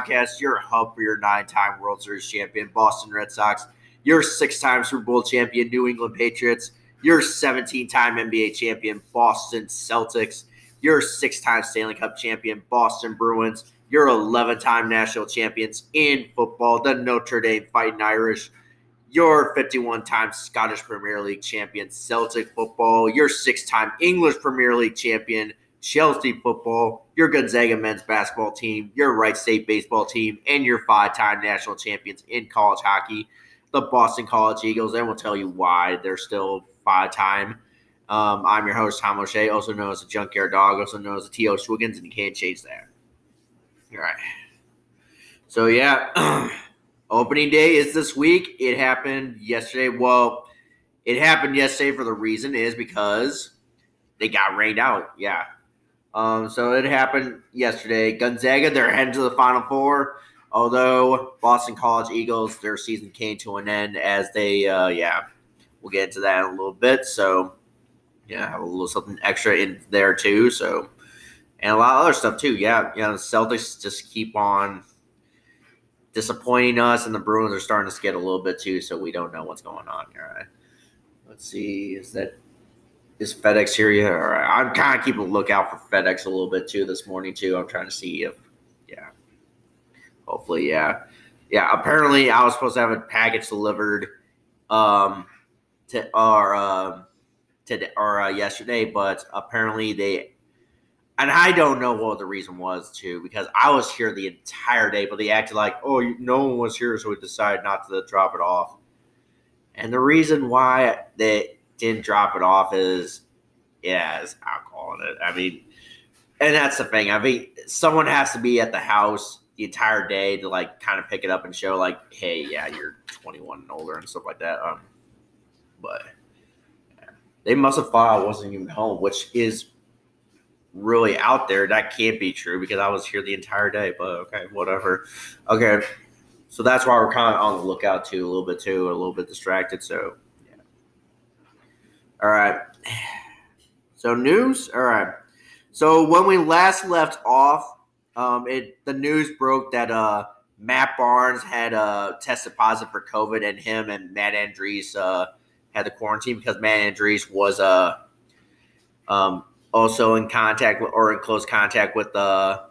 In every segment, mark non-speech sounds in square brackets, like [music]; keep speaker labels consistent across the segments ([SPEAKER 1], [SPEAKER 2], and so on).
[SPEAKER 1] podcast, your hub for your nine time World Series champion Boston Red Sox, your six time Super Bowl champion New England Patriots, your 17 time NBA champion Boston Celtics, your six time Stanley Cup champion Boston Bruins, your 11 time national champions in football, the Notre Dame Fighting Irish, your 51 time Scottish Premier League champion Celtic football, your six time English Premier League champion Chelsea football, your Gonzaga men's basketball team, your Wright State baseball team, and your five time national champions in college hockey, the Boston College Eagles. And we'll tell you why they're still five time. Um, I'm your host, Tom O'Shea, also known as the Junkyard Dog, also known as the T.O. Swiggins, and you can't change that. All right. So, yeah, [clears throat] opening day is this week. It happened yesterday. Well, it happened yesterday for the reason is because they got rained out. Yeah, um, so it happened yesterday. Gonzaga, they're heading to the Final Four. Although Boston College Eagles, their season came to an end as they, uh, yeah, we'll get into that in a little bit. So, yeah, have a little something extra in there too. So, and a lot of other stuff too. Yeah, you know, the Celtics just keep on disappointing us, and the Bruins are starting to skid a little bit too. So we don't know what's going on here. Right? Let's see. Is that is FedEx here yet? I'm kind of keeping a lookout for FedEx a little bit too this morning too. I'm trying to see if, yeah, hopefully, yeah, yeah. Apparently, I was supposed to have a package delivered, um, to our um, today or uh, yesterday, but apparently they, and I don't know what the reason was too because I was here the entire day, but they acted like, oh, no one was here, so we decided not to drop it off. And the reason why they didn't drop it off is yeah, is alcohol in it. I mean, and that's the thing. I mean, someone has to be at the house the entire day to like kind of pick it up and show like, hey, yeah, you're 21 and older and stuff like that. Um, but yeah. they must have thought I wasn't even home, which is really out there. That can't be true because I was here the entire day. But okay, whatever. Okay, so that's why we're kind of on the lookout too, a little bit too, a little bit distracted. So all right. So news. All right. So when we last left off, um, it the news broke that uh, Matt Barnes had uh, tested positive for COVID, and him and Matt Andriese uh, had the quarantine because Matt Andriese was uh, um, also in contact with, or in close contact with uh,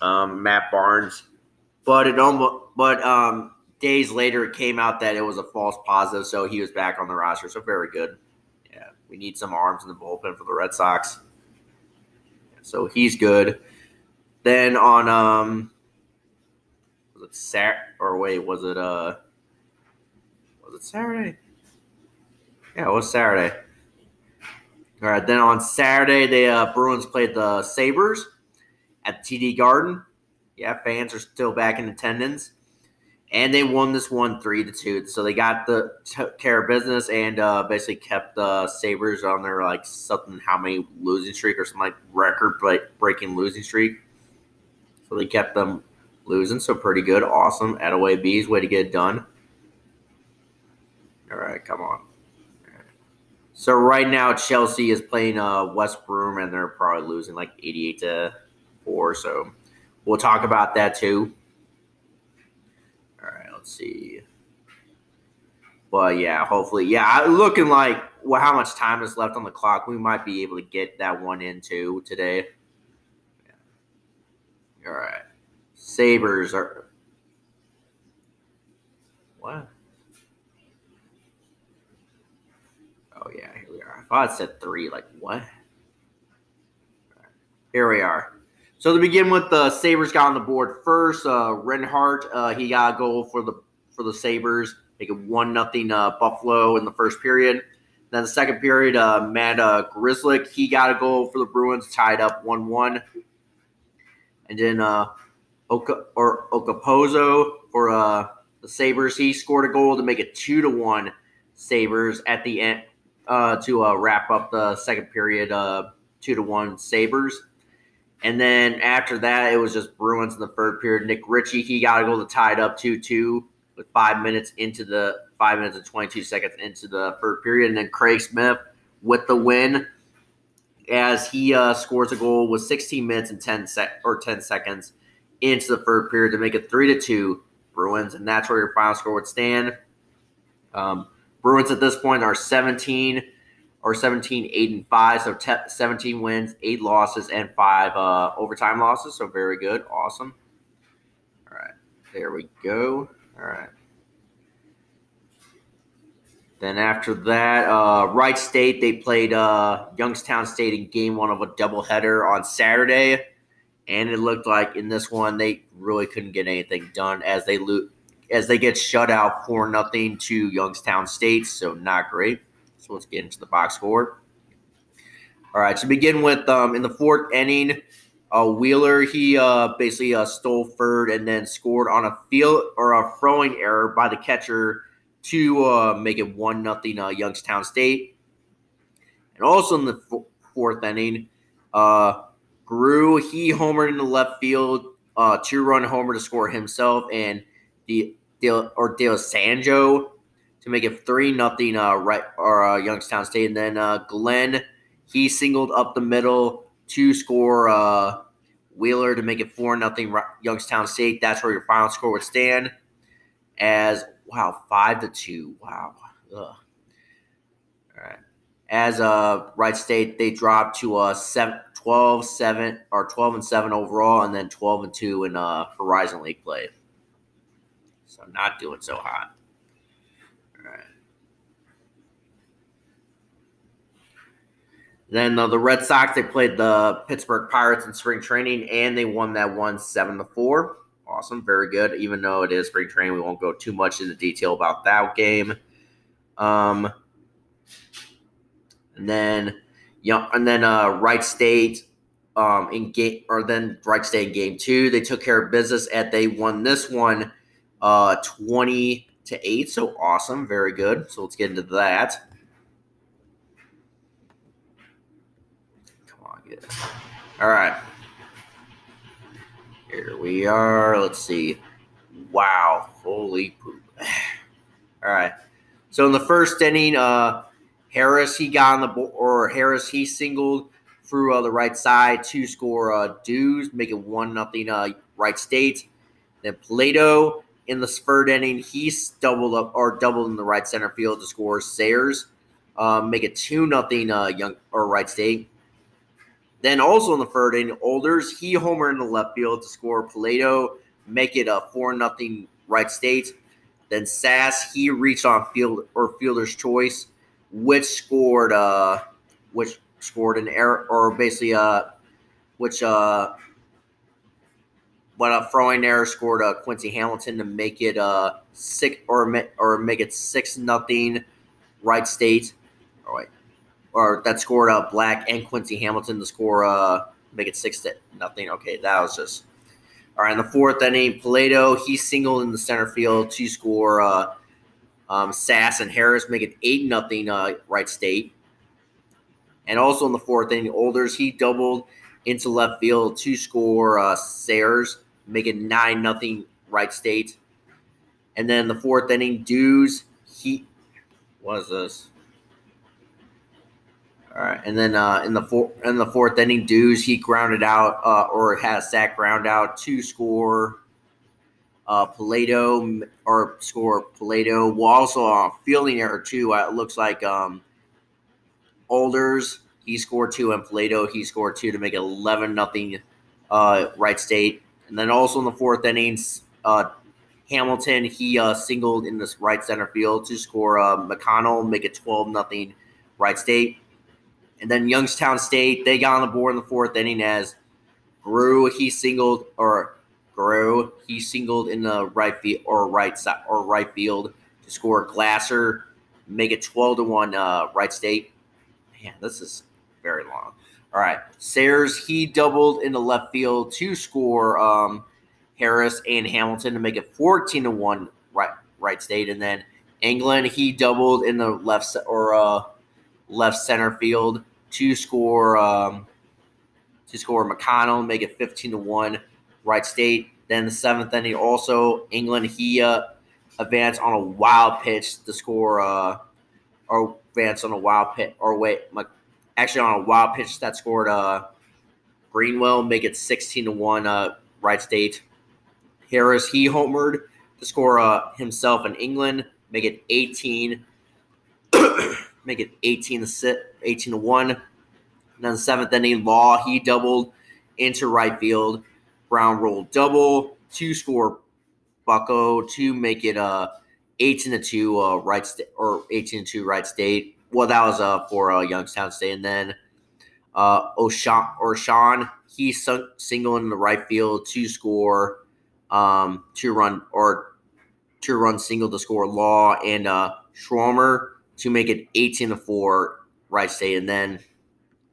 [SPEAKER 1] um, Matt Barnes. But it almost, but um, days later, it came out that it was a false positive, so he was back on the roster. So very good. Yeah, we need some arms in the bullpen for the Red Sox. So he's good. Then on um, was it Sat or wait, was it uh, was it Saturday? Yeah, it was Saturday. All right. Then on Saturday, the uh, Bruins played the Sabres at TD Garden. Yeah, fans are still back in attendance and they won this one three to two. So they got the t- care of business and uh, basically kept the Sabres on their like something how many losing streak or something like record breaking losing streak. So they kept them losing. So pretty good, awesome. Attaway bees, way to get it done. All right, come on. So right now Chelsea is playing uh, West Brom and they're probably losing like eighty-eight to four. So we'll talk about that too. Let's see. But yeah, hopefully, yeah, looking like well, how much time is left on the clock? We might be able to get that one into today. Yeah. All right, Sabres are what? Oh yeah, here we are. I thought it said three. Like what? Here we are. So to begin with, the Sabres got on the board first. Uh, Reinhart, uh, he got a goal for the for the Sabres, making one nothing uh, Buffalo in the first period. Then the second period, uh, Matt uh, Grzelcyk, he got a goal for the Bruins, tied up one one. And then uh, Oka, or Okposo for uh, the Sabres, he scored a goal to make it two to one Sabres at the end uh, to uh, wrap up the second period, uh, two to one Sabres. And then after that, it was just Bruins in the third period. Nick Ritchie, he got a goal to tie it up 2 2 with five minutes into the five minutes and 22 seconds into the third period. And then Craig Smith with the win. as he uh, scores a goal with 16 minutes and 10 sec or 10 seconds into the third period to make it three to two Bruins, and that's where your final score would stand. Um, Bruins at this point are 17 or 17, 8 and 5. So te- 17 wins, 8 losses, and 5 uh, overtime losses. So very good. Awesome. All right. There we go. All right. Then after that, uh, Wright State, they played uh, Youngstown State in game one of a doubleheader on Saturday. And it looked like in this one, they really couldn't get anything done as they lo- as they get shut out for nothing to Youngstown State. So not great. So let's get into the box score. All right, to begin with, um, in the fourth inning, uh, Wheeler he uh, basically uh, stole third and then scored on a field or a throwing error by the catcher to uh, make it one nothing uh, Youngstown State. And also in the f- fourth inning, uh, Grew he homered in the left field, two run homer to score himself, and the Del, or Del Sanjo to make it three nothing uh, right or uh, Youngstown State, and then uh, Glenn he singled up the middle to score uh, Wheeler to make it four nothing Youngstown State. That's where your final score would stand. As wow, five to two. Wow. Ugh. All right. As uh Wright State, they dropped to a uh, seven, 12, 7 or 12 and 7 overall, and then 12 and 2 in uh Horizon League play. So not doing so hot. All right. Then uh, the Red Sox they played the Pittsburgh Pirates in spring training, and they won that one seven to four. Awesome, very good. Even though it is spring training, we won't go too much into detail about that game. Um, and then yeah, and then uh, Wright State um, in game or then Wright State in game two, they took care of business and they won this one uh, twenty to eight. So awesome, very good. So let's get into that. Come on, get it. All right. Here we are. Let's see. Wow. Holy poop. [sighs] All right. So in the first inning, uh, Harris he got on the board, or Harris he singled through uh, the right side to score uh, Dews, make it one nothing uh, Wright State. Then Plato in the third inning he doubled up or doubled in the right center field to score Sayers, uh, make it two nothing uh, Young or Wright State. Then also in the third inning, Olders he homer in the left field to score Plato, make it a four nothing Wright State. Then Sass he reached on field or fielder's choice, which scored uh which scored an error or basically uh which uh but a throwing error scored uh, Quincy Hamilton to make it uh six or or make it six nothing Wright State. All right or that scored uh, Black and Quincy Hamilton to score uh make it six to nothing. Okay, that was just all right. In the fourth inning, Plato he singled in the center field to score uh, um, Sass and Harris make it eight nothing uh, Wright State. And also in the fourth inning, Olders he doubled into left field to score uh, Sayers, make it nine nothing Wright State. And then the fourth inning, Dews he what is this? All right, and then uh, in the four, in the fourth inning, Dews he grounded out uh, or had a sack ground out to score uh, Palato or score Palato. Also a fielding error too. Uh, it looks like um, Olders he scored two and Palato he scored two to make it eleven nothing uh, Wright State. And then also in the fourth innings, uh, Hamilton he uh, singled in this right center field to score uh, McConnell, make it twelve nothing Wright State. And then Youngstown State, they got on the board in the fourth inning as Grew, he singled or Grew, he singled in the right field or right side or right field to score Glasser, make it 12 to 1 uh, Wright State. Man, this is very long. All right. Sayers, he doubled in the left field to score um, Harris and Hamilton to make it 14 to 1 right Wright State. And then England, he doubled in the left or uh, left center field to score um, to score McConnell, make it 15 to 1, Wright State. Then the seventh inning, also England, he uh, advanced on a wild pitch to score, uh, or advanced on a wild pitch, or wait, actually on a wild pitch that scored uh, Greenwell, make it 16 to 1 uh, Wright State. Harris, he homered to score uh, himself in England, make it 18. Make it 18 to sit, 18 to 1. And then seventh inning, Law, he doubled into right field. Brown rolled double, two score Bucko to make it uh 18 to 2 uh right or 18 to 2 Wright State. Well, that was uh for uh, Youngstown State. And then uh O'Shawn or Sean, he sunk single in the right field to score um two run or two run single to score Law and uh Schwarmer to make it 18 to 4 Wright State. And then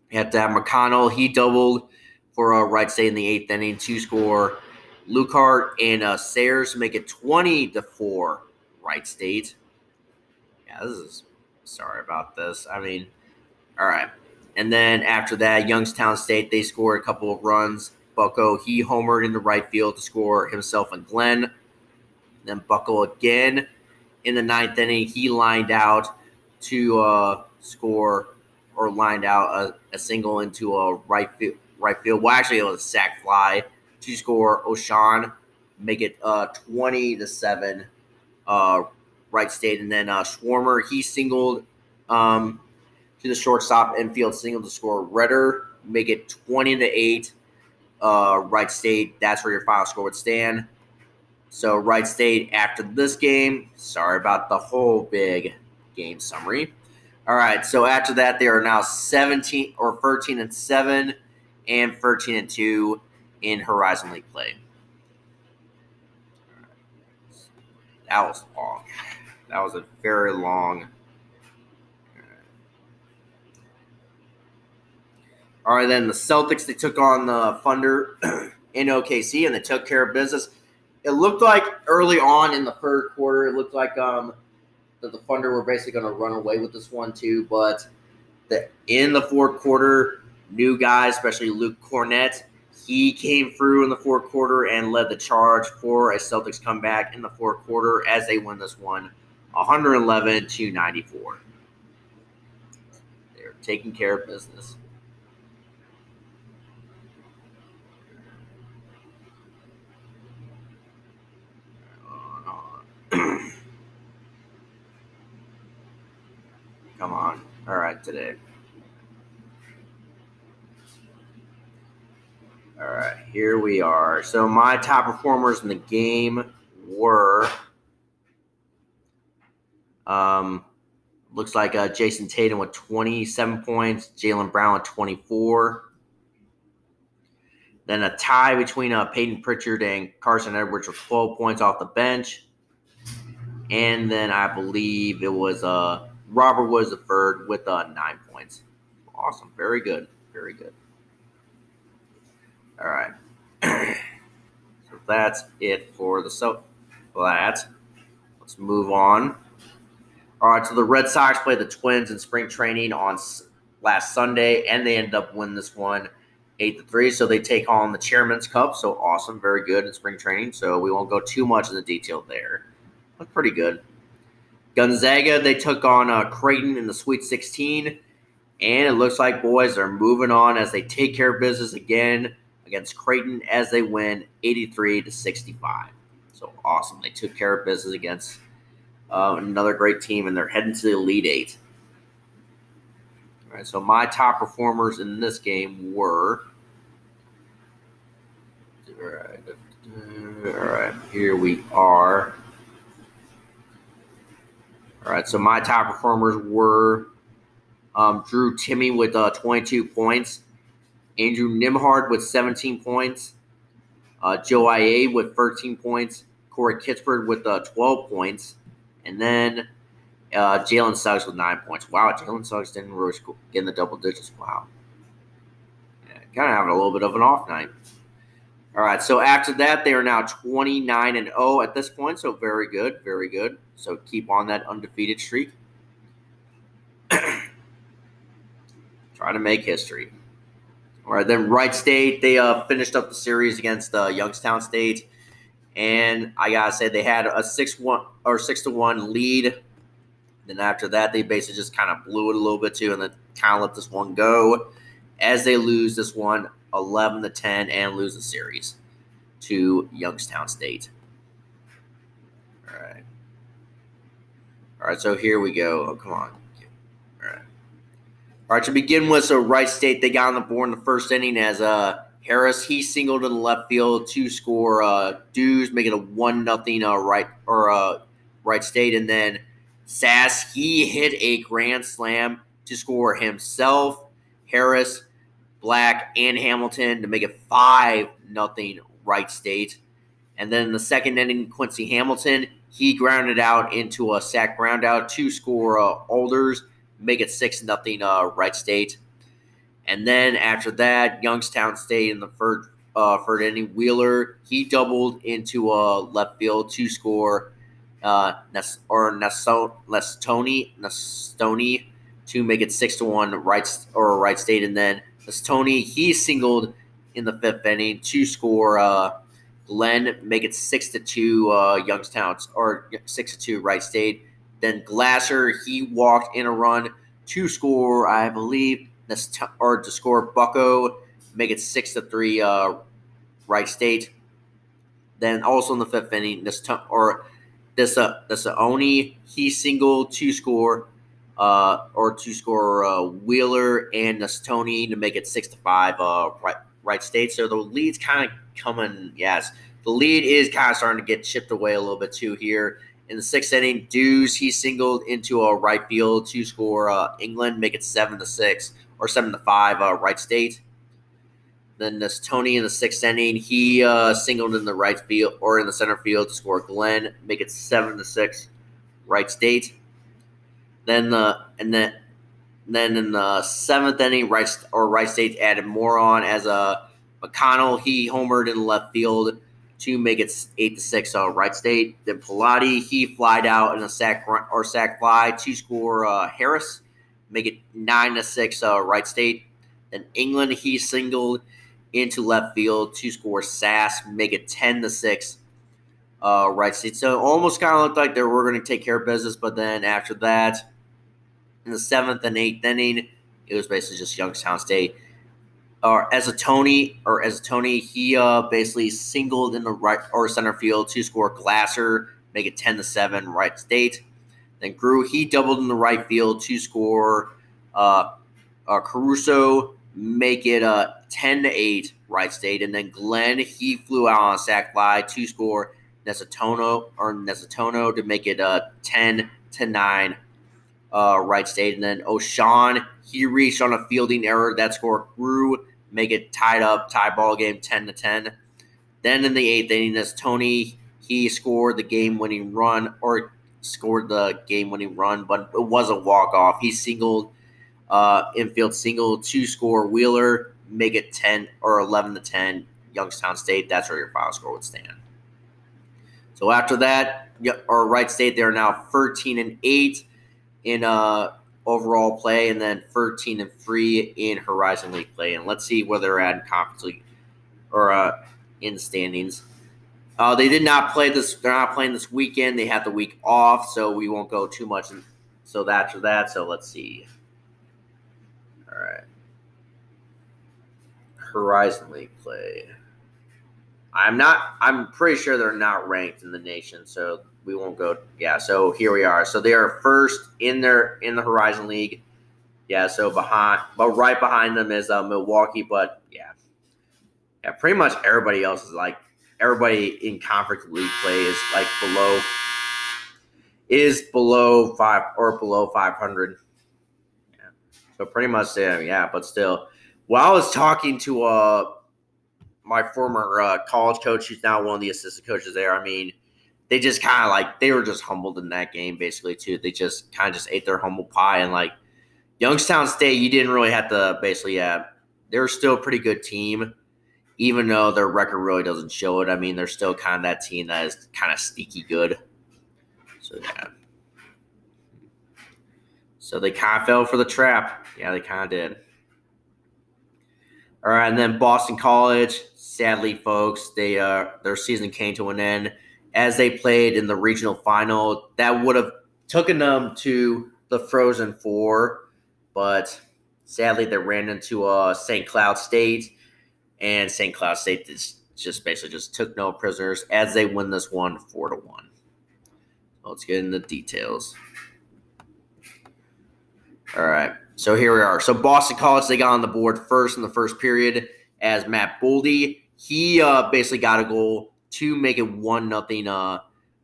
[SPEAKER 1] you have to have McConnell, he doubled for uh, Wright State in the eighth inning to score Lucart and uh, Sayers make it 20 to 4 Wright State. Yeah, this is sorry about this. I mean, all right. And then after that, Youngstown State, they scored a couple of runs. Bucko, he homered in the right field to score himself and Glenn. Then Bucko again in the ninth inning, he lined out to uh, score or lined out a, a single into a right field. Right field. Well, actually, it was a sac fly to score O'Shawn, make it uh, 20 to 7 uh, Wright State. And then uh, Schwarmer, he singled um, to the shortstop infield single to score Redder, make it 20 to 8 uh, Wright State. That's where your final score would stand. So, Wright State after this game, sorry about the whole big game summary. All right, so after that, they are now 17 or 13 and 7 and 13 and 2 in Horizon League play. That was long. That was a very long. All right, then the Celtics they took on the Thunder [clears throat] in OKC and they took care of business. It looked like early on in the third quarter, it looked like um that the Thunder were basically going to run away with this one too, but the in the fourth quarter, new guys, especially Luke Kornet, he came through in the fourth quarter and led the charge for a Celtics comeback in the fourth quarter as they win this one 111 to 94. They're taking care of business. [clears throat] Come on. All right, today. All right, here we are. So my top performers in the game were um, looks like uh, Jayson Tatum with 27 points, Jaylen Brown with 24. Then a tie between uh, Payton Pritchard and Carsen Edwards with 12 points off the bench. And then I believe it was uh, Robert was the third with uh, nine points. Awesome. Very good. Very good. All right. [clears throat] so that's it for the so that. Let's move on. All right, so the Red Sox played the Twins in spring training on last Sunday, and they end up winning this one eight to three. So they take on the Chairman's Cup. So awesome, very good in spring training. So we won't go too much in the detail there. Look pretty good. Gonzaga they took on uh, Creighton in the Sweet 16, and it looks like boys are moving on as they take care of business again against Creighton as they win 83 to 65. So awesome. They took care of business against uh, another great team, and they're heading to the Elite Eight. All right, so my top performers in this game were. All right, all right, here we are. All right, so my top performers were um, Drew Timme with uh, 22 points, Andrew Nembhard with 17 points, uh, Joel Ayayi with 13 points, Corey Kispert with uh, 12 points, and then uh, Jalen Suggs with nine points. Wow, Jalen Suggs didn't really get in the double digits. Wow. Yeah, kind of having a little bit of an off night. All right, so after that, they are now 29 and 0 at this point. So very good, very good. So keep on that undefeated streak. [clears throat] Trying to make history. All right, then Wright State, they uh, finished up the series against uh, Youngstown State. And I gotta say, they had a six one or six to one lead. Then after that, they basically just kind of blew it a little bit too and then kind of let this one go as they lose this one 11 to 10 and lose the series to Youngstown State. All right. All right, so here we go. Oh, come on. All right. All right, to begin with, so Wright State, they got on the board in the first inning as uh, Harris, he singled in the left field to score uh, Dews, making a 1 nothing uh, right or uh, Wright State. And then Sass, he hit a grand slam to score himself, Harris, Black, and Hamilton to make it 5 nothing Wright State. And then in the second inning, Quincy Hamilton, he grounded out into a sack ground out to score uh, Alders, make it 6 nothing uh, Wright State. And then after that, Youngstown State in the third, uh, third inning, Wheeler, he doubled into a left field to score uh, Nes- or Nestoni, Nestoni to make it 6 to 1 right, or Wright State. And then Nestoni, he singled in the fifth inning to score uh, Glenn, make it 6 to 2 uh, Youngstown, or 6 to 2 Wright State. Then Glasser, he walked in a run to score, I believe, or to score Bucko, make it six to three. Uh, Wright State. Then also in the fifth inning, this or this uh this a Oni he single to score, uh or to score uh, Wheeler and Nastoni to make it six to five. Uh, right Wright State. So the lead's kind of coming. Yes, the lead is kind of starting to get chipped away a little bit too here. In the sixth inning, Dews he singled into a right field to score uh, England, make it seven to six or seven to five, uh, Wright State. Then this Tony in the sixth inning, he uh, singled in the right field or in the center field to score Glenn, make it seven to six, Wright State. Then the and then then in the seventh inning, Wright or Wright State added more on as a uh, McConnell. He homered in left field to make it eight to six. Uh, Wright State. Then Pilati he flied out in a sack or sack fly to score uh, Harris make it nine to six. Uh, Wright State. Then England he singled into left field to score Sass, make it ten to six. Uh, State. So almost kind of looked like they were going to take care of business, but then after that, in the seventh and eighth inning, it was basically just Youngstown State. Or as a Tony, or as a Tony, he uh, basically singled in the right or center field to score Glasser, make it ten to seven. Wright State. Then Grew, he doubled in the right field to score uh, uh, Caruso, make it uh, 10 to 8 Wright State. And then Glenn, he flew out on a sack fly to score Nesatono or Nesatono to make it uh, 10 to 9 uh, Wright State. And then O'Shawn, he reached on a fielding error. That score grew, make it tied up, tie ball game 10 to 10. Then in the eighth inning, as Tony, he scored the game winning run or scored the game winning run, but it was a walk off. He singled uh, infield single to score Wheeler, make it 10 or 11 to 10, Youngstown State. That's where your final score would stand. So after that, or Wright State, they're now 13 and 8 in uh, overall play, and then 13 and 3 in Horizon League play. And let's see where they're at in Conference League or uh, in standings. Uh, they did not play this. They're not playing this weekend. They had the week off, so we won't go too much. In, so that's that. So let's see. All right. Horizon League play. I'm not. I'm pretty sure they're not ranked in the nation, so we won't go. Yeah. So here we are. So they are first in their in the Horizon League. Yeah. So behind, but right behind them is uh, Milwaukee. But yeah, yeah. Pretty much everybody else is like everybody in conference league play is like below is below five or below 500 yeah. so pretty much yeah, yeah but still while i was talking to uh my former uh, college coach who's now one of the assistant coaches there i mean they just kind of like they were just humbled in that game basically too they just kind of just ate their humble pie and like youngstown state you didn't really have to basically yeah they're still a pretty good team even though their record really doesn't show it. I mean, they're still kind of that team that is kind of sneaky good. So yeah. So they kind of fell for the trap. Yeah, they kind of did. All right, and then Boston College. Sadly, folks, they uh their season came to an end as they played in the regional final. That would have taken them to the Frozen Four, but sadly, they ran into uh, St. Cloud State, and St. Cloud State just, just basically just took no prisoners as they win this one four to one. let's get into the details. All right, so here we are. So Boston College, they got on the board first in the first period as Matt Boldy. He uh, basically got a goal to make it one nothing. Uh,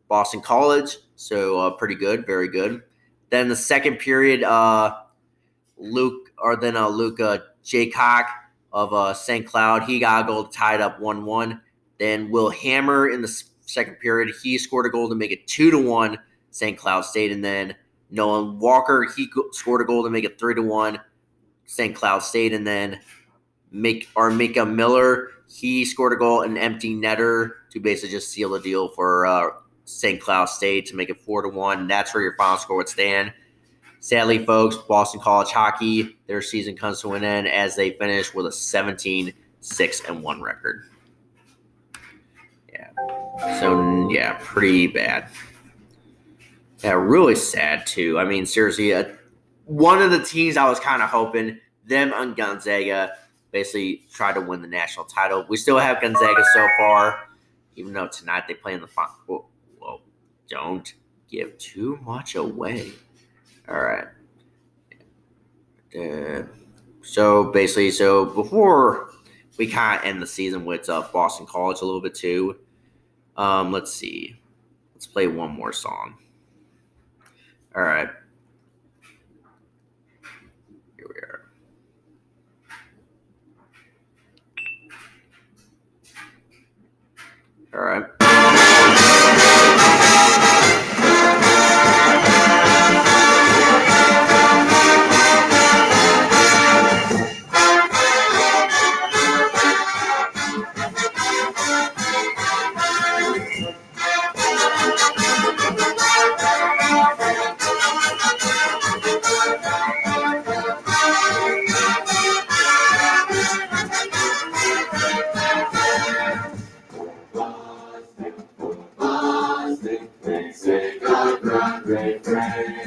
[SPEAKER 1] Boston College, so uh, pretty good, very good. Then the second period, uh, Luke or then uh, Luke uh, Jaycox of uh, St. Cloud, he got a goal tied up one one. Then Will Hammer in the second period, he scored a goal to make it two to one. St. Cloud State, and then Nolan Walker, he scored a goal to make it three to one. St. Cloud State, and then make or Mika Miller, he scored a goal, an empty netter to basically just seal the deal for uh, St. Cloud State to make it four to one. That's where your final score would stand. Sadly, folks, Boston College hockey, their season comes to an end as they finish with a 17 6 and 1 record. Yeah. So, yeah, pretty bad. Yeah, really sad, too. I mean, seriously, uh, one of the teams I was kind of hoping, them and Gonzaga, basically try to win the national title. We still have Gonzaga so far, even though tonight they play in the final Well, don't give too much away. All right. Uh, so basically, so before we kind of end the season with uh, Boston College a little bit too, um, let's see. Let's play one more song. All right. Here we are. All right. bright, bright.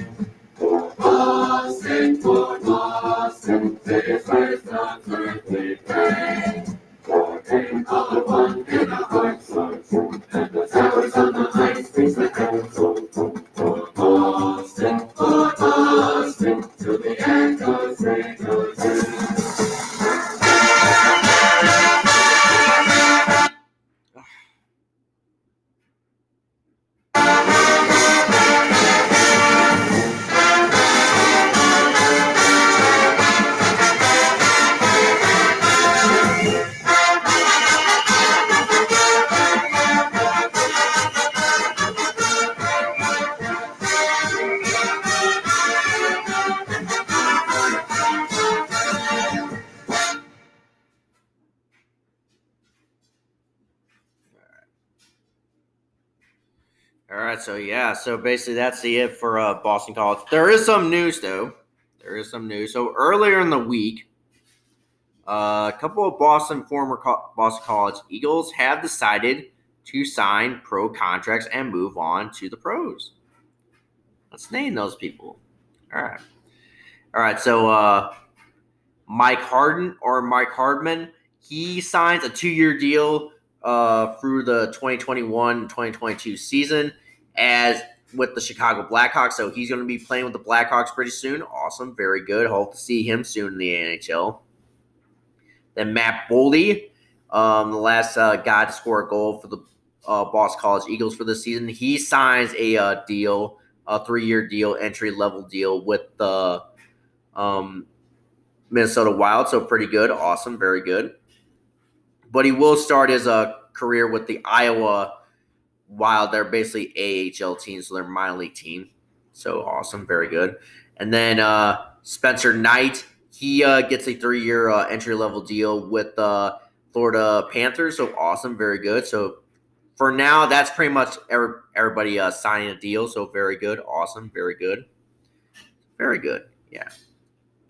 [SPEAKER 1] Right, so yeah, so basically that's the it for uh, Boston College. There is some news though. There is some news. So earlier in the week, uh, a couple of Boston former Co- Boston College Eagles have decided to sign pro contracts and move on to the pros. Let's name those people. All right, all right. So uh, Mike Harden or Mike Hardman, he signs a two-year deal uh, through the 2021-2022 season as with the Chicago Blackhawks. So he's going to be playing with the Blackhawks pretty soon. Awesome. Very good. Hope to see him soon in the NHL. Then Matt Boldy, um, the last uh, guy to score a goal for the uh, Boston College Eagles for this season. He signs a uh, deal, a three-year deal, entry-level deal with the um, Minnesota Wild. So pretty good. Awesome. Very good. But he will start his uh, career with the Iowa Wild they're basically AHL teams, so they're minor league team. So awesome, very good. And then uh, Spencer Knight, he uh, gets a three year uh, entry level deal with the Florida Panthers. So awesome, very good. So for now, that's pretty much every, everybody uh, signing a deal. So very good, awesome, very good, very good. Yeah,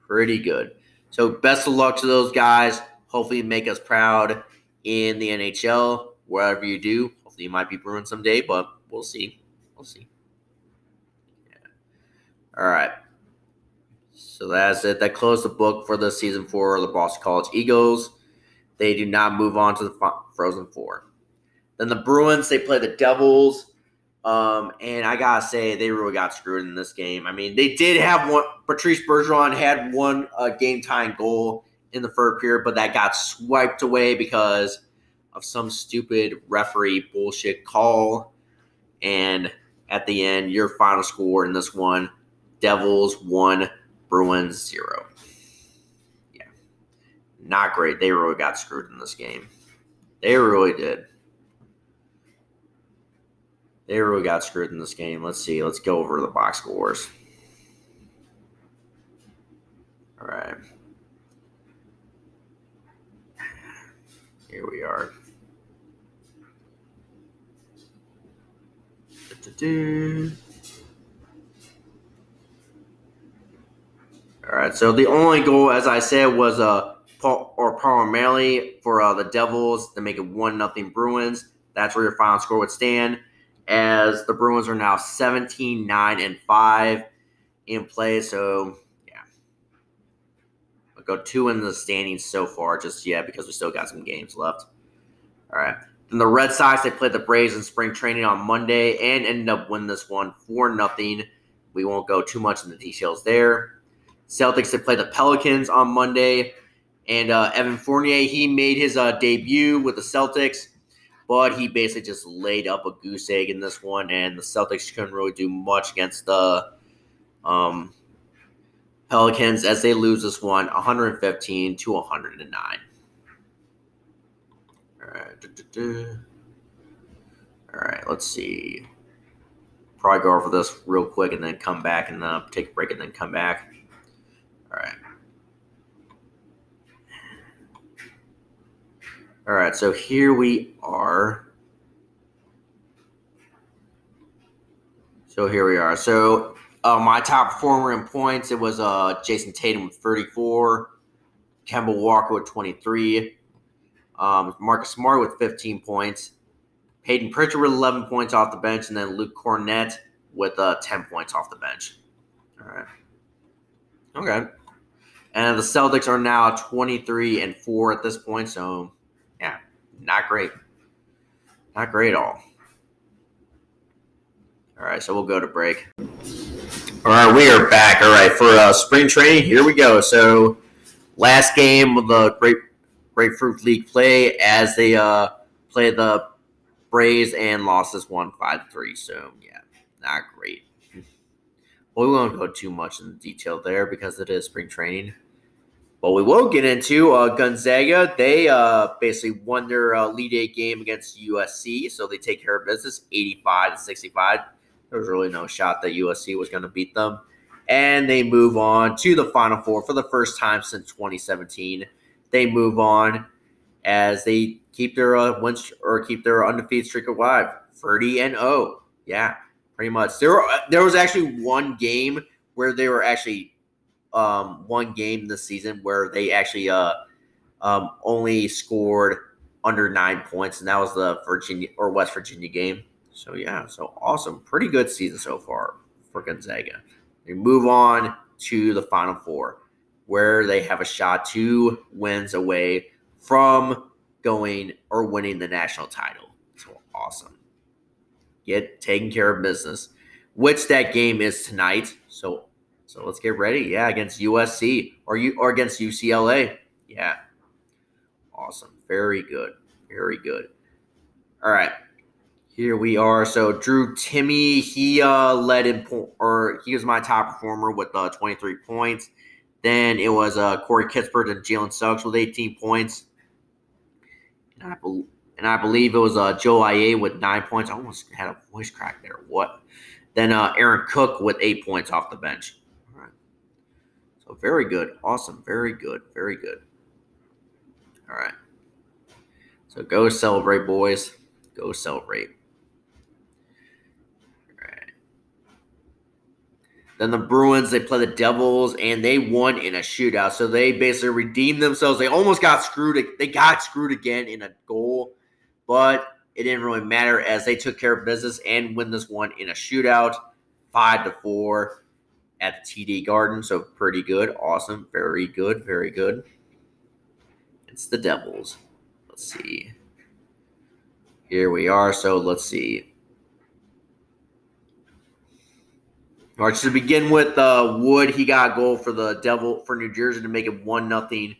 [SPEAKER 1] pretty good. So best of luck to those guys. Hopefully, make us proud in the NHL, wherever you do. Hopefully, you might be Bruin someday, but we'll see. We'll see. Yeah. All right. So that's it. That closed the book for the season four of the Boston College Eagles. They do not move on to the Frozen Four. Then the Bruins, they play the Devils. Um, and I gotta say, they really got screwed in this game. I mean, they did have one. Patrice Bergeron had one uh, game time goal in the third period, but that got swiped away because of some stupid referee bullshit call. And at the end, your final score in this one: Devils one, Bruins zero. Yeah, not great. They really got screwed in this game. They really did. They really got screwed in this game. Let's see. Let's go over the box scores. All right. Here we are. All right. So the only goal, as I said, was uh Paul or primarily for uh, the Devils to make it one nothing Bruins. That's where your final score would stand as the Bruins are now 17, 9, and 5 in play. So, go two in the standings so far, just yet, because we still got some games left. All right. Then the Red Sox, they played the Braves in spring training on Monday and ended up winning this one for nothing. We won't go too much in the details there. Celtics, they played the Pelicans on Monday. And uh, Evan Fournier, he made his uh, debut with the Celtics but he basically just laid up a goose egg in this one, and the Celtics couldn't really do much against the um, Pelicans as they lose this one 115 to 109. All right. All right, let's see. Probably go over this real quick and then come back and uh, take a break and then come back. All right. All right, so here we are. So here we are. So uh, my top performer in points, it was uh, Jayson Tatum with 34, Kemba Walker with 23, um, Marcus Smart with 15 points, Payton Pritchard with 11 points off the bench, and then Luke Kornet with uh, 10 points off the bench. All right. Okay. And the Celtics are now 23 and 4 at this point, so yeah, not great. Not great at all. All right, so we'll go to break. All right, we are back. All right, for uh, spring training, here we go. So, last game of the Great Grapefruit League play as they uh, play the Braves and lost this one 5 3. So, yeah, not great. Well, we won't go too much in detail there because it is spring training. But we will get into uh, Gonzaga. They uh, basically won their uh, lead eight game against USC, so they take care of business, 85 to 65. There was really no shot that USC was going to beat them, and they move on to the Final Four for the first time since 2017. They move on as they keep their uh, wins or keep their undefeated streak alive, 30 and 0. Yeah, pretty much. There, were, there was actually one game where they were actually um, one game this season where they actually uh, um, only scored under nine points, and that was the Virginia or West Virginia game. So yeah, so awesome, pretty good season so far for Gonzaga. They move on to the Final Four, where they have a shot two wins away from going or winning the national title. So awesome. Get taking care of business, which that game is tonight. So so let's get ready. Yeah, against USC or you or against UCLA. Yeah. Awesome. Very good. Very good. All right. Here we are. So Drew Timme, he uh, led in po- or he was my top performer with uh, 23 points. Then it was uh, Corey Kispert and Jalen Suggs with 18 points. And I, be- and I believe it was uh, Joel Ayayi with nine points. I almost had a voice crack there. What? Then uh, Aaron Cook with eight points off the bench. All right. So very good. Awesome. Very good. Very good. All right. So go celebrate, boys. Go celebrate. All right. Then the Bruins, they play the Devils, and they won in a shootout. So they basically redeemed themselves. They almost got screwed. They got screwed again in a goal, but it didn't really matter as they took care of business and win this one in a shootout, five to four. at the TD Garden. So pretty good. Awesome. Very good. Very good. It's the Devils. Let's see. Here we are. So let's see. All right, so to begin with, uh, Wood, he got a goal for the Devil for New Jersey to make it one nothing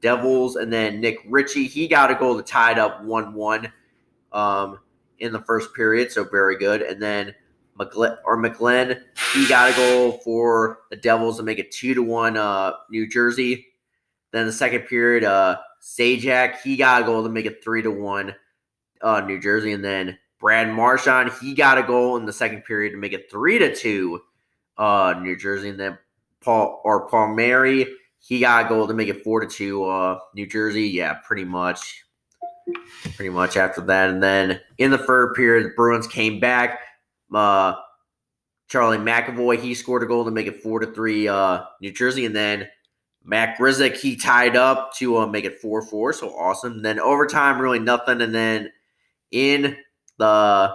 [SPEAKER 1] Devils, and then Nick Ritchie, he got a goal to tie it up one one um, in the first period, so very good. And then McGlenn or McGlenn, he got a goal for the Devils to make it two to one uh, New Jersey. Then the second period, uh, Zajac, he got a goal to make it three to one uh, New Jersey, and then Brad Marchand, he got a goal in the second period to make it three to two uh, New Jersey, and then Paul or Palmieri, he got a goal to make it four to two. Uh, New Jersey, yeah, pretty much, pretty much after that, and then in the third period, the Bruins came back. Uh, Charlie McAvoy, he scored a goal to make it four to three. Uh, New Jersey, and then Matt Grzelcyk, he tied up to uh, make it four four. So awesome. And then overtime, really nothing, and then in the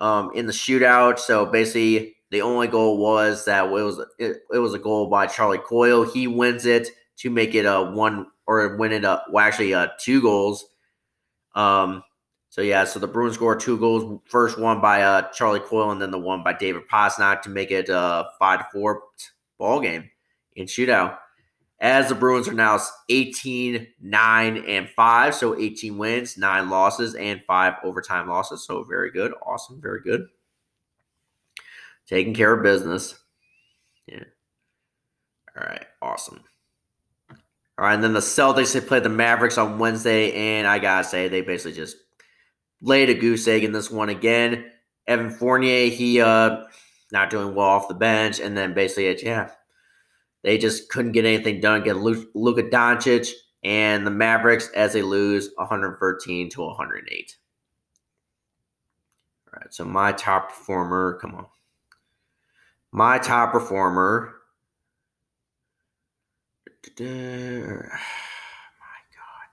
[SPEAKER 1] um in the shootout, so basically the only goal was that it was it, it was a goal by Charlie Coyle. He wins it to make it a one or win it a well actually uh two goals. Um so yeah, so the Bruins score two goals. First one by uh Charlie Coyle and then the one by David Pastrnak to make it a five to four ball game in shootout. As the Bruins are now 18, 9, and 5. So 18 wins, 9 losses, and 5 overtime losses. So very good. Awesome. Very good taking care of business. Yeah. All right. Awesome. All right. And then the Celtics, they played the Mavericks on Wednesday. And I got to say, they basically just laid a goose egg in this one again. Evan Fournier, he uh not doing well off the bench. And then basically, it, yeah, they just couldn't get anything done. Get Luka Doncic and the Mavericks as they lose 113 to 108. All right. So my top performer, come on my top performer. [sighs] My God,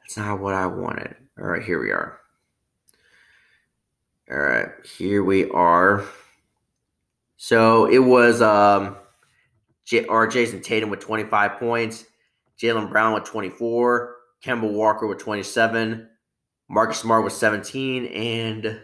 [SPEAKER 1] that's not what I wanted. All right, here we are. All right, here we are. So it was um, J- or Jayson Tatum with 25 points, Jaylen Brown with 24, Kemba Walker with 27, Marcus Smart with 17, and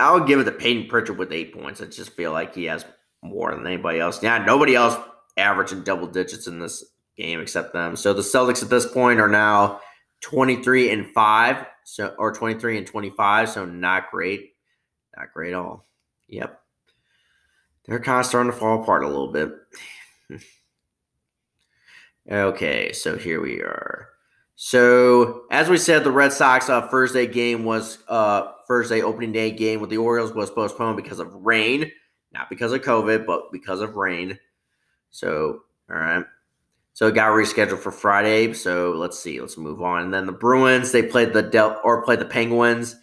[SPEAKER 1] I would give it to Payton Pritchard with eight points. I just feel like he has more than anybody else. Yeah, nobody else averaging double digits in this game except them. So the Celtics at this point are now 23 and 5, so or 23 and 25, so not great. Not great at all. Yep. They're kind of starting to fall apart a little bit. [laughs] okay, so here we are. So as we said, the Red Sox uh, Thursday game was uh Thursday opening day game with the Orioles was postponed because of rain, not because of COVID, but because of rain. So, all right. So it got rescheduled for Friday. So let's see. Let's move on. And then the Bruins, they played the Del or played the Penguins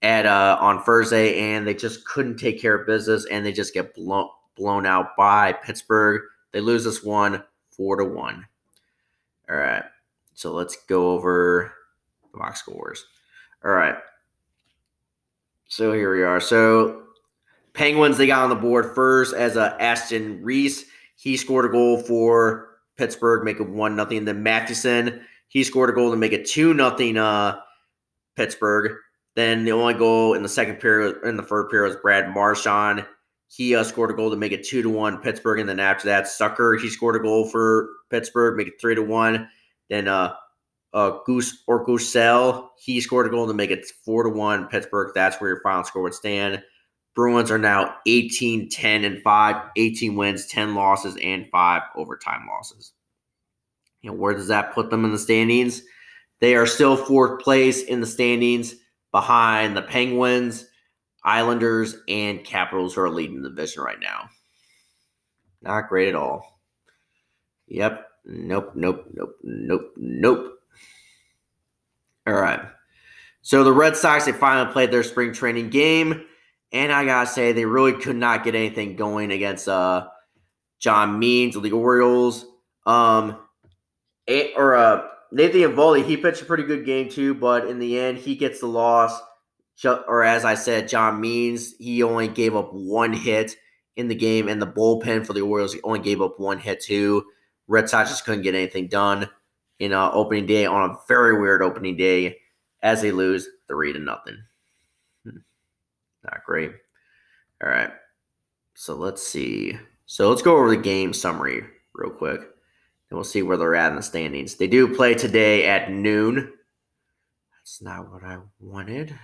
[SPEAKER 1] at uh on Thursday, and they just couldn't take care of business, and they just get blown blown out by Pittsburgh. They lose this one four to one. All right. So let's go over the box scores. All right. So here we are. So Penguins, they got on the board first as uh, Aston Reese. He scored a goal for Pittsburgh, make it one nothing. Then Matheson, he scored a goal to make it two nothing. Uh, Pittsburgh. Then the only goal in the second period, in the third period, was Brad Marchand. He uh, scored a goal to make it two to one Pittsburgh, and then after that, Zucker he scored a goal for Pittsburgh, make it three to one. Then uh, uh, Goose or Goosell, he scored a goal to make it four to one. Pittsburgh, that's where your final score would stand. Bruins are now 18, 10, and 5, 18 wins, 10 losses, and five overtime losses. You know, where does that put them in the standings? They are still fourth place in the standings behind the Penguins, Islanders, and Capitals, who are leading the division right now. Not great at all. Yep. Nope, nope, nope, nope, nope. All right. So the Red Sox, they finally played their spring training game. And I gotta say, they really could not get anything going against uh John Means of the Orioles. Um or uh Nathan Eovaldi, he pitched a pretty good game too, but in the end, he gets the loss. Or as I said, John Means, he only gave up one hit in the game, and the bullpen for the Orioles only gave up one hit too. Red Sox just couldn't get anything done in opening day on a very weird opening day as they lose three to nothing. Hmm. Not great. All right. So let's see. So let's go over the game summary real quick. And we'll see where they're at in the standings. They do play today at noon. That's not what I wanted.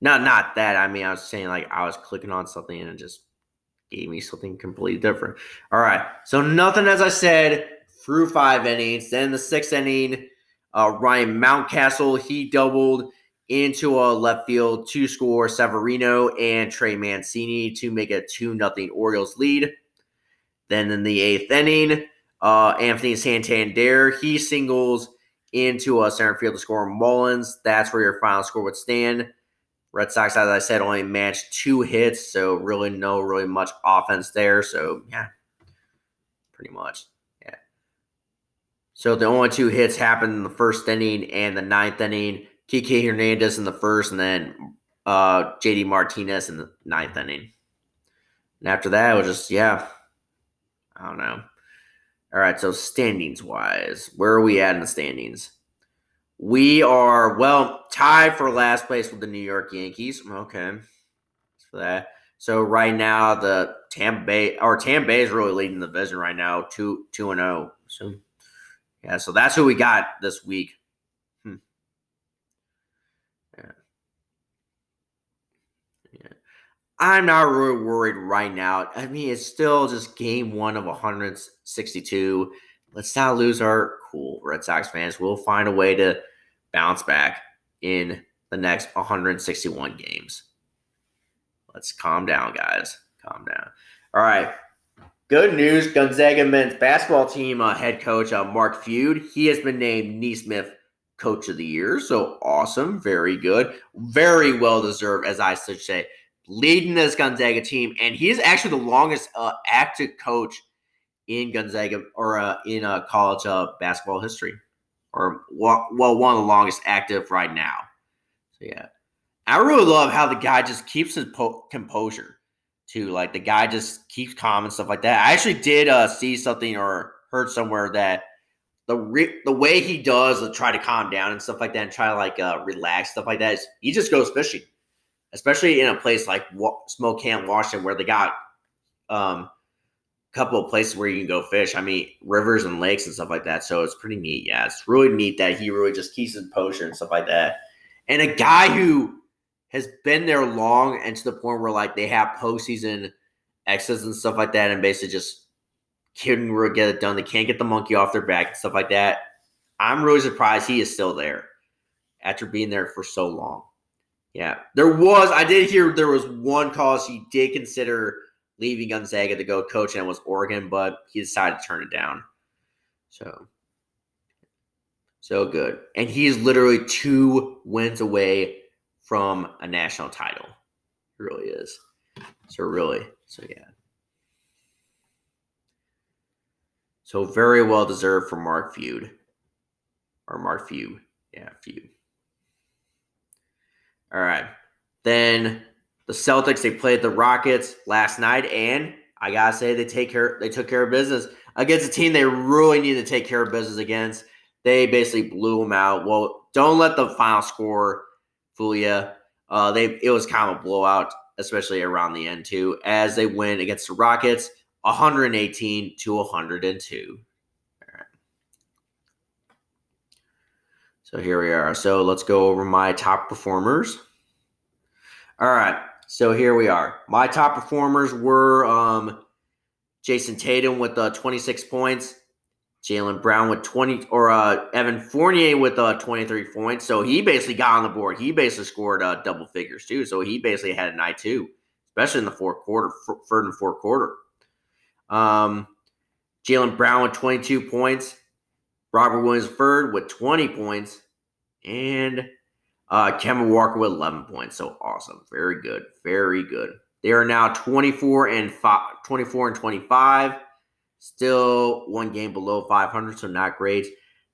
[SPEAKER 1] Not not that. I mean, I was saying like I was clicking on something and it just gave me something completely different. All right. So nothing as I said through five innings. Then the sixth inning, uh, Ryan Mountcastle, he doubled into a left field to score Severino and Trey Mancini to make a 2 0 Orioles lead. Then in the eighth inning, uh, Anthony Santander, he singles into a center field to score Mullins. That's where your final score would stand. Red Sox, as I said, only matched two hits, so really no really much offense there. So yeah, pretty much. Yeah. So the only two hits happened in the first inning and the ninth inning. Kike Hernandez in the first, and then uh, JD Martinez in the ninth inning. And after that, it was just yeah, I don't know. All right, so standings wise, where are we at in the standings? We are well tied for last place with the New York Yankees. Okay, for that. So right now, the Tampa Bay or Tampa Bay is really leading the division right now, two two and zero. Oh. So yeah, so that's who we got this week. Hmm. Yeah. Yeah. I'm not really worried right now. I mean, it's still just game one of 162. Let's not lose our cool Red Sox fans. We'll find a way to bounce back in the next 161 games. Let's calm down, guys. Calm down. All right. Good news. Gonzaga men's basketball team uh, head coach uh, Mark Few. He has been named Naismith Coach of the Year. So awesome. Very good. Very well deserved, as I should say. Leading this Gonzaga team. And he's actually the longest uh, active coach in Gonzaga or uh, in uh, college uh, basketball history or well, one of the longest active right now. So yeah, I really love how the guy just keeps his po- composure too. Like the guy just keeps calm and stuff like that. I actually did uh, see something or heard somewhere that the re- the way he does to try to calm down and stuff like that and try to like uh, relax stuff like that is he just goes fishing, especially in a place like Smoke Camp, Washington, where they got um couple of places where you can go fish. I mean, rivers and lakes and stuff like that. So it's pretty neat. Yeah, it's really neat that he really just keeps his posture and stuff like that. And a guy who has been there long and to the point where like they have postseason exits and stuff like that, and basically just couldn't really get it done. They can't get the monkey off their back and stuff like that. I'm really surprised he is still there after being there for so long. Yeah, there was. I did hear there was one cause he did consider leaving Gonzaga to go coach, and was Oregon, but he decided to turn it down. So, so good. And he's literally two wins away from a national title. He really is. So, really, so yeah. So, very well deserved for Mark Feud. Or Mark Feud. Yeah, Feud. All right. Then the Celtics, they played the Rockets last night, and I gotta say they take care they took care of business against a team they really need to take care of business against. They basically blew them out. Well, don't let the final score fool you. Uh, they it was kind of a blowout, especially around the end too, as they win against the Rockets, 118 to 102. So here we are. So let's go over my top performers. All right. So here we are. My top performers were um, Jayson Tatum with uh, 26 points, Jaylen Brown with 20, or uh, Evan Fournier with uh, 23 points. So he basically got on the board. He basically scored uh, double figures too. So he basically had a night too, especially in the fourth quarter, third and fourth quarter. Um, Jaylen Brown with 22 points, Robert Williams third with 20 points, and uh, Kevin Walker with 11 points. So awesome. Very good. Very good. They are now 24 and 5, 24 and 25. Still one game below 500, so not great.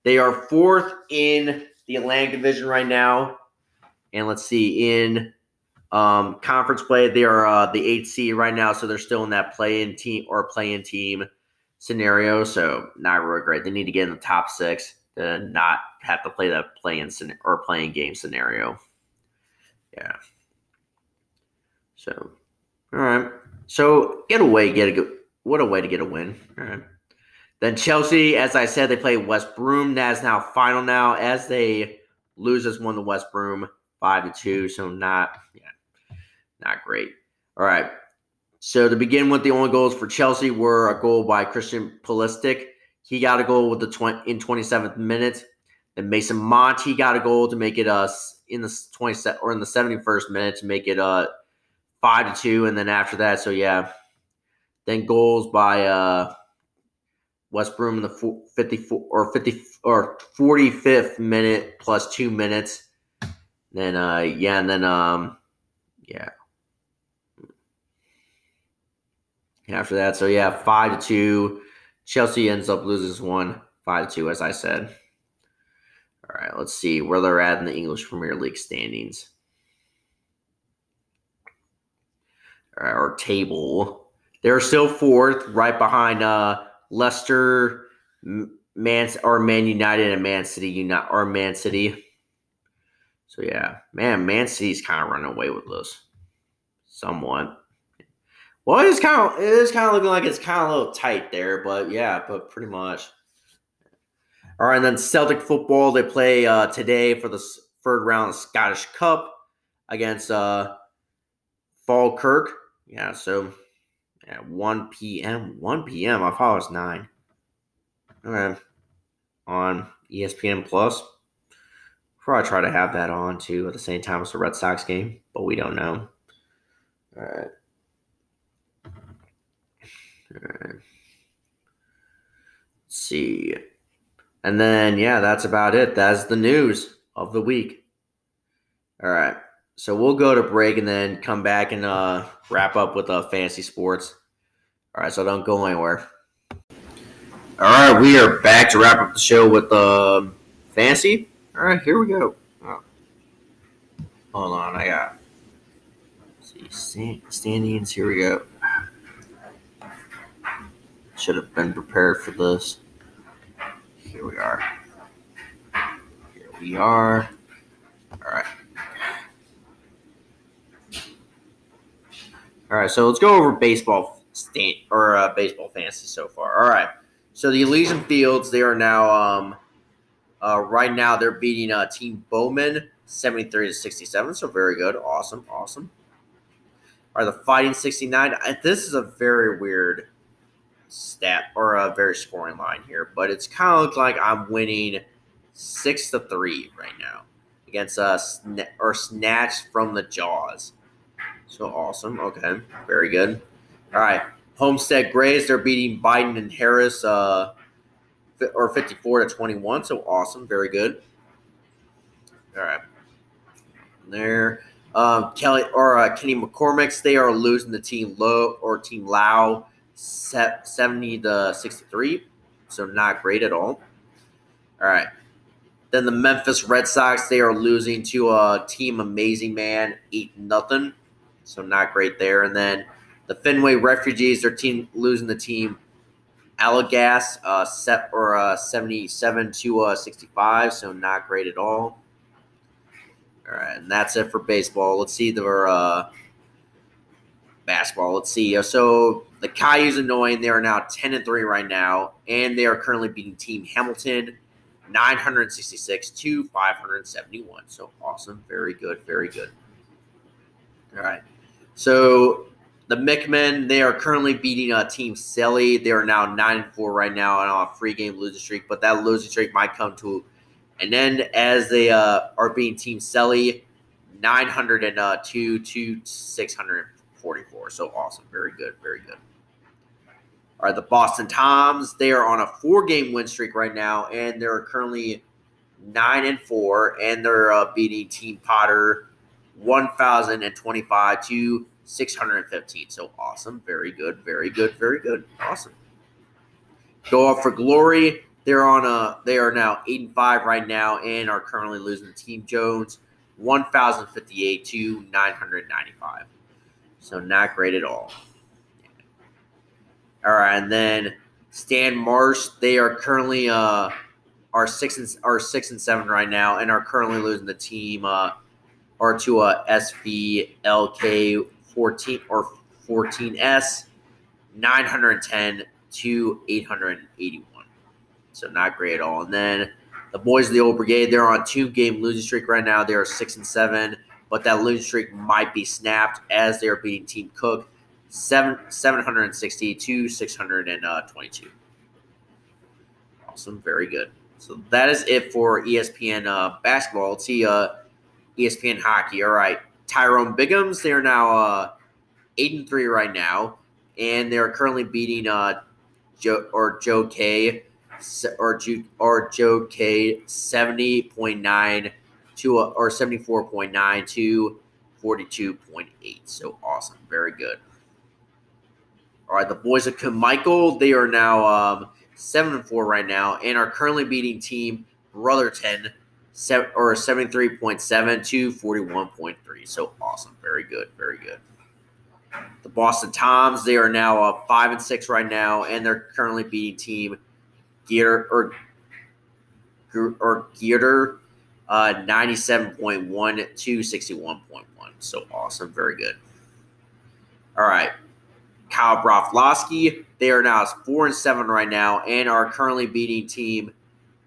[SPEAKER 1] They are fourth in the Atlantic Division right now. And let's see, in Um, conference play, they are uh, the eight seed right now, so they're still in that play-in team or play-in team scenario. So not really great. They need to get in the top six to not have to play that play-in or playing game scenario. Yeah. So, all right. So get away, get a good. What a way to get a win. All right. Then Chelsea, as I said, they play West Brom. That's now final now as they lose as one to West Brom five to two. So not yeah, not great. All right. So to begin with, the only goals for Chelsea were a goal by Christian Pulisic. He got a goal with the 20, in 27th minute. Then Mason Mount, he got a goal to make it us uh, in the 20 or in the 71st minute to make it uh five to two. And then after that, so yeah, then goals by uh West Brom in the 54 or 50 or 45th minute plus two minutes. Then uh yeah, and then um yeah. After that, so yeah, five to two. Chelsea ends up loses one, five two, as I said. All right, let's see where they're at in the English Premier League standings. All right, our table. They're still fourth, right behind uh Leicester, Man or Man United, and Man City. United or Man City. So yeah, man, Man City's kind of running away with this, somewhat. Well, it's kind of it is kind of looking like it's kind of a little tight there, but yeah, but pretty much. All right, and then Celtic football they play uh, today for the third round of Scottish Cup against uh, Falkirk. Yeah, so at 1 p.m. 1 p.m. I thought it was 9. Okay. On ESPN Plus. Probably try to have that on too at the same time as the Red Sox game, but we don't know. All right. Right. Let's see. And then, yeah, that's about it. That's the news of the week. All right. So we'll go to break and then come back and uh, wrap up with uh, fantasy sports. All right, so don't go anywhere. All right, we are back to wrap up the show with uh, fantasy. All right, here we go. Oh. Hold on, I got see standings. Here we go. Should have been prepared for this. Here we are. Here we are. All right. All right, so let's go over baseball stand or uh, baseball fantasy so far. All right, so the Elysian Fields they are now um, uh, right now they're beating uh, Team Bowman seventy three to sixty seven. So very good, awesome, awesome. Are the Fighting sixty nine? This is a very weird stat or a very scoring line here, but it's kind of like I'm winning six to three right now against us uh, or snatched from the jaws. So awesome. Okay. Very good. All right. Homestead Grays, they're beating Biden and Harris uh, or 54 to 21. So awesome. Very good. All right. There. Um, Kelly or uh, Kenny McCormick's, they are losing the team low or team Lao 70 to 63. So not great at all. All right. Then the Memphis Red Sox, they are losing to a uh, team Amazing Man 8 nothing. So not great there. And then the Fenway Refugees, their team losing the team Allegas uh, set or uh, 77 to uh, 65. So not great at all. All right, and that's it for baseball. Let's see the uh, basketball. Let's see. So the Cayuse annoying. They are now 10 and 3 right now, and they are currently beating Team Hamilton 966 to 571. So awesome. Very good. Very good. All right. So the McMen, they are currently beating uh, Team Selly. They are now nine and four right now on a free game losing streak, but that losing streak might come to an end as they uh, are beating Team Selly 902 to 644. So awesome. Very good. Very good. Right, the Boston Toms, they are on a four game win streak right now, and they're currently nine and four, and they're uh, beating Team Potter 1,025 to 615. So awesome. Very good. Very good. Very good. Awesome. Go off for glory. They're on a they are now eight and five right now and are currently losing to Team Jones 1,058 to 995. So not great at all. All right, and then Stan Marsh, they are currently uh are six and are six and seven right now, and are currently losing the team uh or to a SVLK fourteen or fourteen S nine hundred ten to eight hundred eighty one. So not great at all. And then the boys of the old brigade, they're on two game losing streak right now. They are six and seven, but that losing streak might be snapped as they are beating Team Cook seven seven hundred and sixty to six hundred and twenty two. Awesome, very good. So that is it for ESPN uh, basketball. Let's see uh, ESPN hockey. All right, Tyrone Biggums. They are now uh, eight and three right now, and they are currently beating uh, Joe or Joe K or or Joe K seventy point nine to uh, or seventy four point nine to forty two point eight. So awesome, very good. All right, the boys of Michael. They are now um, seven and four right now, and are currently beating Team Brotherton seven, or seventy three point seven to forty one point three. So awesome, very good, very good. The Boston Toms. They are now uh, five and six right now, and they're currently beating Team Gear or or Gearder uh, 97.1 to 61.1. So awesome. Very good. All right. Kyle Broflovsky. They are now four and seven right now and are currently beating team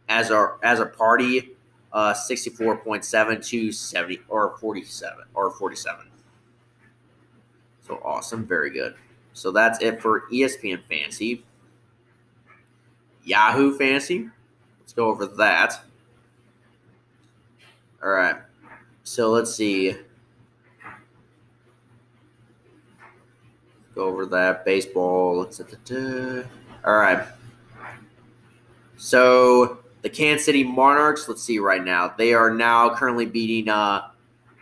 [SPEAKER 1] as a as a party uh 64.7 to 70 or 47 or 47. So awesome. Very good. So that's it for ESPN Fantasy. Yahoo Fantasy. Let's go over that. All right. So let's see. Go over that baseball. All right. So the Kansas City Monarchs. Let's see right now. They are now currently beating uh,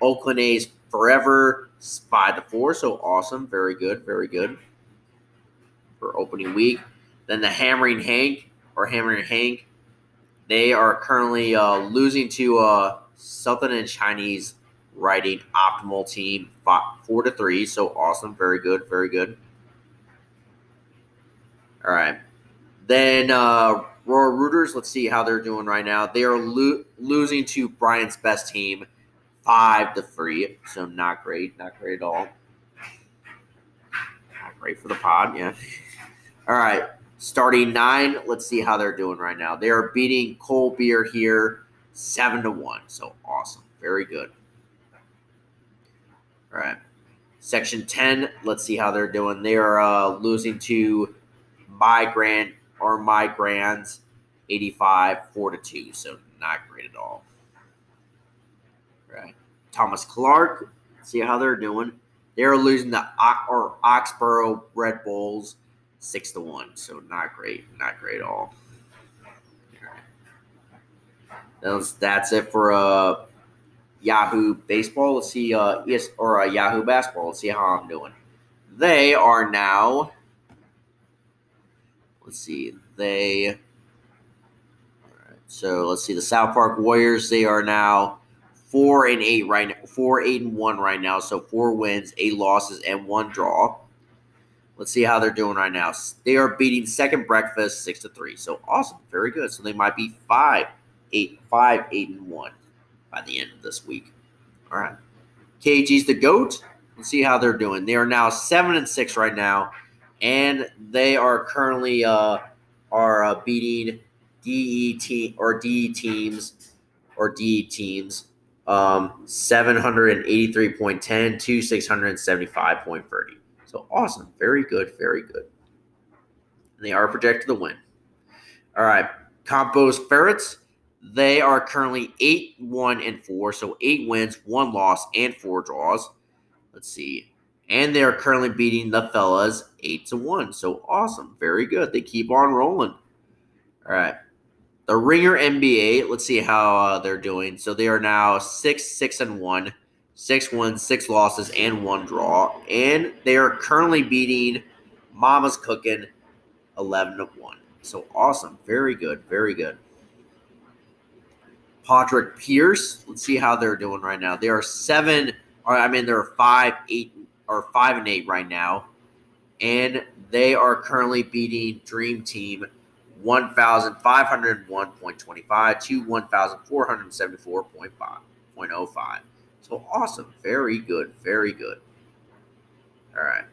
[SPEAKER 1] Oakland A's forever five to four. So awesome. Very good. Very good for opening week. Then the Hammering Hank or Hammering Hank. They are currently uh, losing to uh, Southern and Chinese writing optimal team four to three. So awesome, very good, very good. All right, then uh, Royal Rooters. Let's see how they're doing right now. They are lo- losing to Brian's best team, five to three. So not great, not great at all. Not great for the pod, yeah. [laughs] All right, starting nine. Let's see how they're doing right now. They are beating Cole Beer here seven to one. So awesome. Very good. All right. Section 10, let's see how they're doing. They are uh, losing to my grand or my grands 85 4 to 2. So not great at all. All right. Thomas Clark, see how they're doing. They're losing the or Oxborough Red Bulls 6 to 1. So not great. Not great at all. That's, that's it for uh, Yahoo Baseball. Let's see, uh, yes, or uh, Yahoo Basketball. Let's see how I'm doing. They are now. Let's see. They. All right. So let's see. The South Park Warriors. They are now four and eight right now. Four eight and one right now. So four wins, eight losses, and one draw. Let's see how they're doing right now. They are beating Second Breakfast six to three. So awesome, very good. So they might be five eight, five, eight, and one by the end of this week. All right. KG's the GOAT. Let's see how they're doing. They are now seven and six right now, and they are currently uh, are uh, beating DE or DE teams or DE teams um, 783.10 to 675.30. So awesome. Very good. Very good. And they are projected to win. All right. Compost Ferrets. They are currently 8 1 and 4, so 8 wins, 1 loss, and 4 draws. Let's see. And they are currently beating the fellas 8 to 1. So awesome. Very good. They keep on rolling. All right. The Ringer NBA, let's see how uh, they're doing. So they are now 6 6 and 1, 6 wins, 6 losses, and 1 draw. And they are currently beating Mama's Cooking 11 to 1. So awesome. Very good. Very good. Patrick Pierce. Let's see how they're doing right now. They are seven, or I mean, they're five, eight, or five and eight right now, and they are currently beating Dream Team 1,501.25 to 1,474.05. So awesome. Very good. Very good. All right.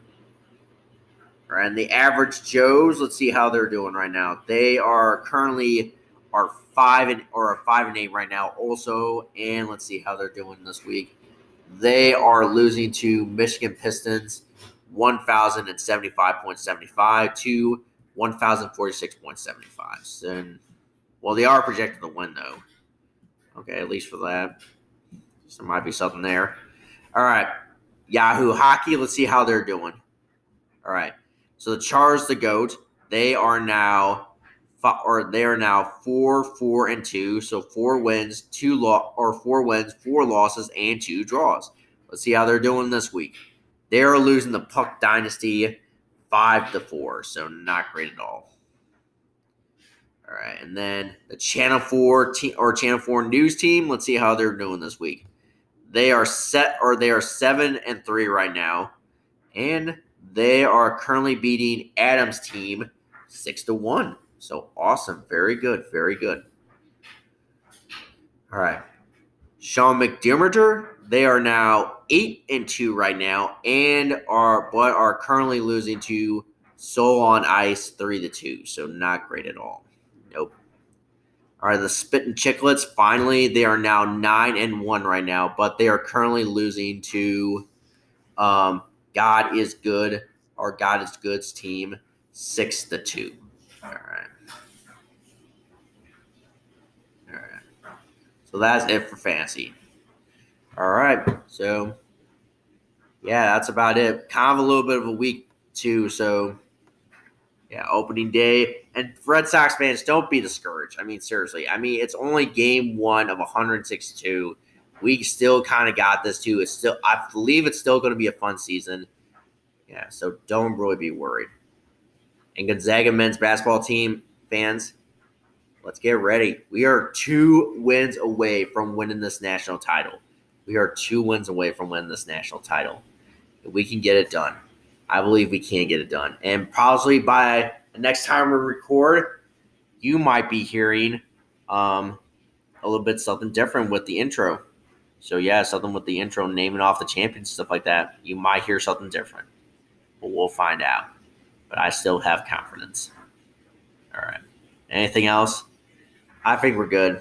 [SPEAKER 1] All right. And the average Joes, let's see how they're doing right now. They are currently are five and or are five and eight right now also. And let's see how they're doing this week. They are losing to Michigan Pistons 1,075.75 to 1,046.75. And well, they are projected to win though. Okay, at least for that. So there might be something there. All right. Yahoo Hockey, let's see how they're doing. All right. So the Chars, the GOAT, they are now or they are now four, four, and two. So four wins, two lo- or four wins, four losses, and two draws. Let's see how they're doing this week. They are losing the Puck Dynasty five to four, so not great at all. All right, and then the Channel Four team or Channel Four News team. Let's see how they're doing this week. They are set, or they are seven and three right now, and they are currently beating Adams' team six to one. So awesome. Very good. Very good. All right. Sean McDermott, they are now eight and two right now, and are but are currently losing to Soul on Ice three to two. So not great at all. Nope. All right, the Spittin' Chicklets. Finally, they are now nine and one right now, but they are currently losing to um, God is Good or God is Good's team six to two. All right. So that's it for fantasy. All right. So, yeah, that's about it. Kind of a little bit of a week, too. So, yeah, opening day. And Red Sox fans, don't be discouraged. I mean, seriously. I mean, it's only game one of 162. We still kind of got this, too. It's still, I believe it's still going to be a fun season. Yeah, so don't really be worried. And Gonzaga men's basketball team fans, Let's get ready. We are two wins away from winning this national title. We are two wins away from winning this national title. We can get it done. I believe we can get it done. And probably by the next time we record, you might be hearing um, a little bit something different with the intro. So yeah, something with the intro, naming off the champions, stuff like that. You might hear something different, but we'll find out. But I still have confidence. All right. Anything else? I think we're good.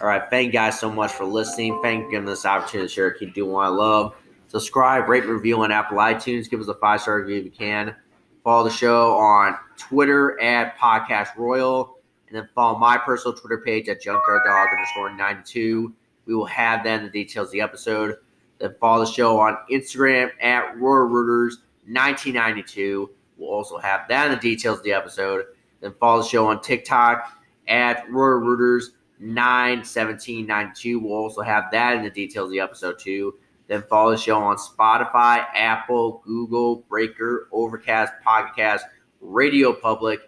[SPEAKER 1] All right. Thank you guys so much for listening. Thank you for giving this opportunity to share. Keep doing what I love. Subscribe, rate, review on Apple iTunes. Give us a five star review if you can. Follow the show on Twitter at Podcast Royal. And then follow my personal Twitter page at Junkyard Dog underscore 92. We will have then the details of the episode. Then follow the show on Instagram at Royal Rooters 1992. We'll also have that in the details of the episode. Then follow the show on TikTok at Royal Rooters 91792. We'll also have that in the details of the episode too. Then follow the show on Spotify, Apple, Google, Breaker, Overcast, Podcast, Radio Public,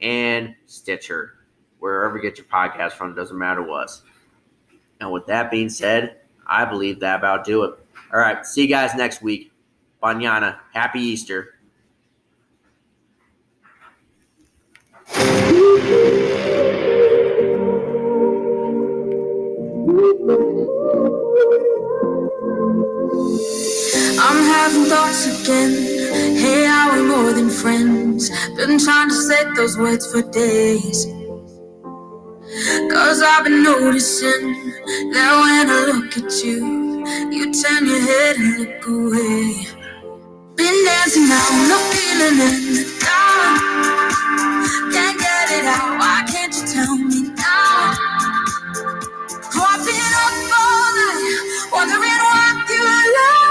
[SPEAKER 1] and Stitcher. Wherever you get your podcast from, doesn't matter what. And with that being said, I believe that about do it. All right, see you guys next week. Banyana, happy Easter.
[SPEAKER 2] I'm having thoughts again. Hey, are we more than friends? Been trying to set those words for days. Cause I've been noticing that when I look at you, you turn your head and look away. Been dancing now, no feeling in the dark. Can't get it out, why can't you tell me now? Oh, I've been up all night, wondering what you like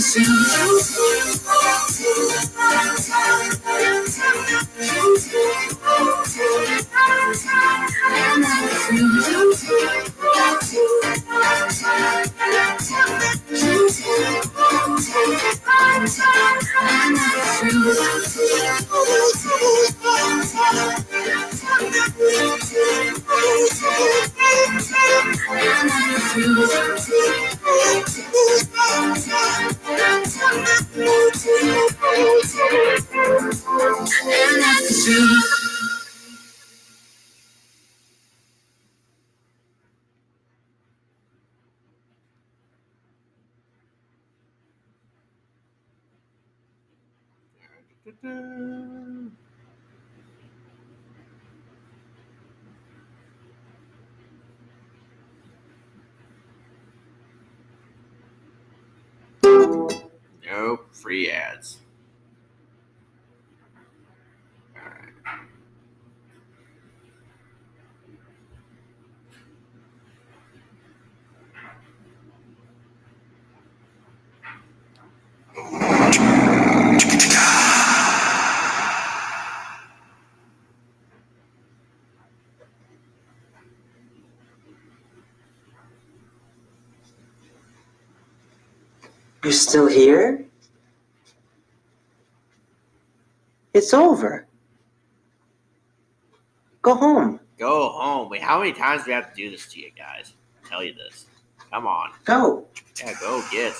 [SPEAKER 2] Show. still here? It's over. Go home.
[SPEAKER 1] Go home. Wait, how many times do we have to do this to you guys? I'll tell you this. Come on.
[SPEAKER 2] Go.
[SPEAKER 1] Yeah, go get.